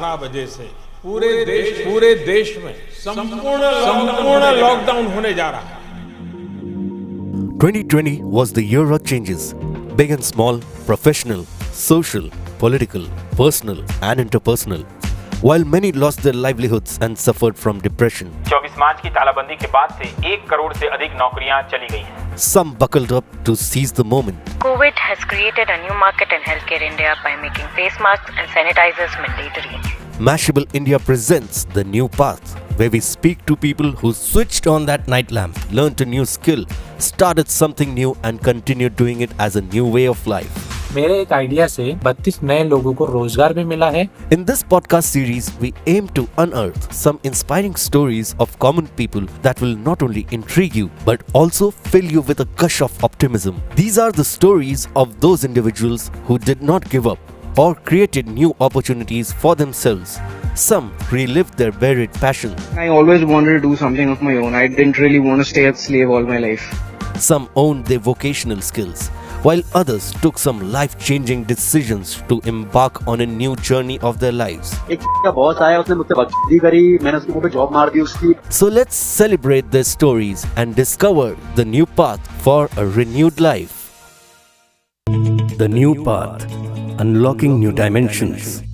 12 बजे से पूरे देश पूरे देश में संपूर्ण संपूर्ण लॉकडाउन होने जा रहा है 2020 was the year of changes. Big and small, professional, social, political, personal, and interpersonal. While many lost their livelihoods and suffered from depression, 24 मार्च की तालाबंदी के बाद से एक करोड़ से अधिक नौकरियां चली गई हैं some buckled up to seize the moment. COVID has created a new market in healthcare India by making face masks and sanitizers mandatory. Mashable India presents The New Path, where we speak to people who switched on that night lamp, learned a new skill, started something new, and continued doing it as a new way of life. मेरे एक idea से 32 नए लोगों को रोज़गार भी मिला है In this podcast series, we aim to unearth some inspiring stories of common people that will not only intrigue you but also fill you with a gush of optimism. These are the stories of those individuals who did not give up or created new opportunities for themselves. Some relived their buried passion, I always wanted to do something of my own. I didn't really want to stay a slave all my life. some owned their vocational skills, while others took some life changing decisions to embark on a new journey of their lives. So let's celebrate their stories and discover the new path for a renewed life. The new path, unlocking new dimensions.